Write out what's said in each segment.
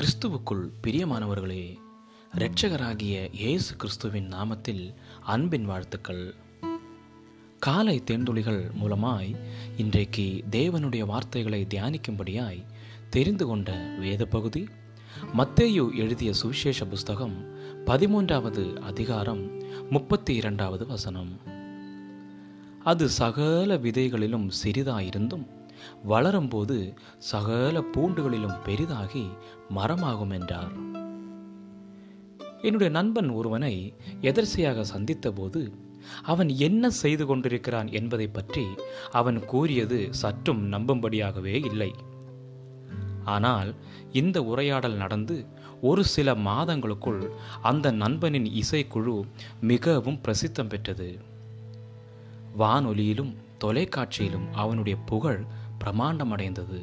கிறிஸ்துவுக்குள் பிரியமானவர்களே இரட்சகராகிய இயேசு கிறிஸ்துவின் நாமத்தில் அன்பின் வாழ்த்துக்கள். காலை தேண்டுளிகள் மூலமாய் இன்றைக்கு தேவனுடைய வார்த்தைகளை தியானிக்கும்படியாய் தெரிந்து கொண்ட வேத பகுதி மத்தேயு எழுதிய சுவிசேஷ புஸ்தகம் பதிமூன்றாவது அதிகாரம் முப்பத்தி இரண்டாவது வசனம். அது சகல விதைகளிலும் சிறிதாயிருந்தும் வளரும்போது சகல பூண்டுகளிலும் பெரிதாகி மரமாகும் என்றார். என்னுடைய நண்பன் ஒருவனை எதர்ச்சியாக சந்தித்தபோது அவன் என்ன செய்து கொண்டிருக்கிறான் என்பதை பற்றி அவன் கூறியது சற்றும் நம்பும்படியாகவே இல்லை. ஆனால் இந்த உரையாடல் நடந்து ஒரு சில மாதங்களுக்குள் அந்த நண்பனின் இசைக்குழு மிகவும் பிரசித்தம் பெற்றது. வானொலியிலும் தொலைக்காட்சியிலும் அவனுடைய புகழ் பிரமாண்டமடைந்தது.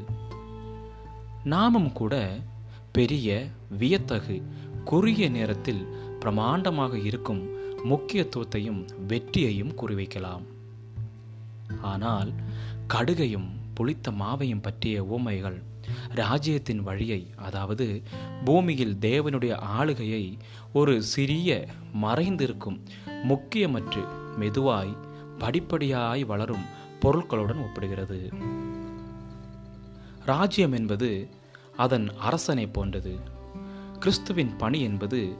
நாமும் கூட பெரிய வியத்தகு குறுகிய நேரத்தில் பிரமாண்டமாக இருக்கும் முக்கியத்துவத்தையும் வெற்றியையும் குறிவைக்கலாம். ஆனால் கடுகையும் புளித்த மாவையும் பற்றிய ஓமைகள் ராஜ்யத்தின் வழியை அதாவது பூமியில் தேவனுடைய ஆளுகையை ஒரு சிறிய மறைந்திருக்கும் முக்கியமற்று மெதுவாய் படிப்படியாய் வளரும் பொருட்களுடன் ஒப்பிடுகிறது. ராஜ்யம் என்பது அதன் அரசனை போன்றது. கிறிஸ்துவின் பணி என்பது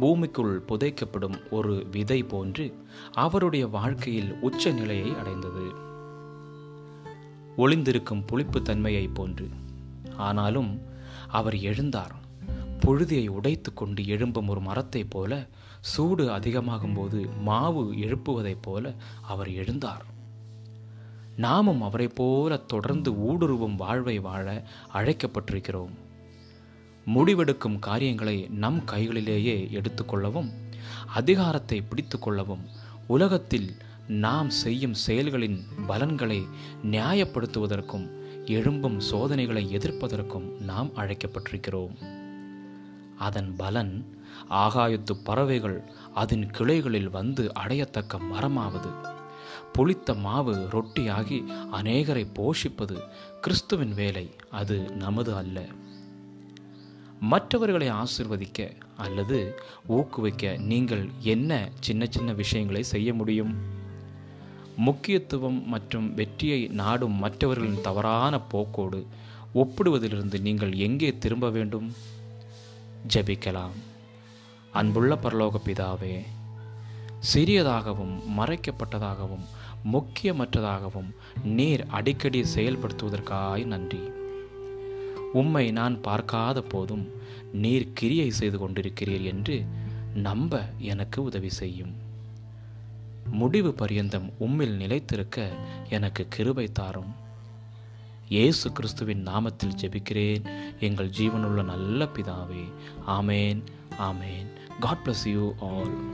பூமிக்குள் புதைக்கப்படும் ஒரு விதை போன்று அவருடைய வாழ்க்கையில் உச்ச நிலையை அடைந்தது. ஒளிந்திருக்கும் புளிப்பு தன்மையைப் போன்று. ஆனாலும் அவர் எழுந்தார். புழுதியை உடைத்து கொண்டு எழும்பும் ஒரு மரத்தைப் போல சூடு அதிகமாகும் போது மாவு எழுப்புவதைப் போல அவர் எழுந்தார். நாமும் அவரை போல தொடர்ந்து ஊடுருவும் வாழ்வை வாழ அழைக்கப்பட்டிருக்கிறோம். முடிவெடுக்கும் காரியங்களை நம் கைகளிலேயே எடுத்துக்கொள்ளவும் அதிகாரத்தை பிடித்து கொள்ளவும் உலகத்தில் நாம் செய்யும் செயல்களின் பலன்களை நியாயப்படுத்துவதற்கும் எழும்பும் சோதனைகளை எதிர்ப்பதற்கும் நாம் அழைக்கப்பட்டிருக்கிறோம். அதன் பலன் ஆகாயத்து பறவைகள் அதன் கிளைகளில் வந்து அடையத்தக்க மரமாவது. புளித்த மாவு ரொட்டியாகி அநேகரை போஷிப்பது கிறிஸ்துவின் வேலை அது நமது அல்ல. மற்றவர்களை ஆசிர்வதிக்க அல்லது ஊக்குவிக்க நீங்கள் என்ன சின்ன சின்ன விஷயங்களை செய்ய முடியும்? முக்கியத்துவம் மற்றும் வெற்றியை நாடும் மற்றவர்களின் தவறான போக்கோடு ஒப்பிடுவதிலிருந்து நீங்கள் எங்கே திரும்ப வேண்டும்? ஜெபிக்கலாம். அன்புள்ள பரலோக பிதாவே சிறியதாகவும் மறைக்கப்பட்டதாகவும் முக்கியமற்றதாகவும் நீர் அடிக்கடி செயல்படுத்துவதற்காய் நன்றி. உம்மை நான் பார்க்காத போதும் நீர் கிரியை செய்து கொண்டிருக்கிறீர் என்று நம்ப எனக்கு உதவி செய்யும். முடிவு பரியந்தம் உம்மில் நிலைத்திருக்க எனக்கு கிருபை தாரும். இயேசு கிறிஸ்துவின் நாமத்தில் ஜெபிக்கிறேன். எங்கள் ஜீவனுள்ள நல்ல பிதாவே ஆமேன் ஆமேன். God bless you all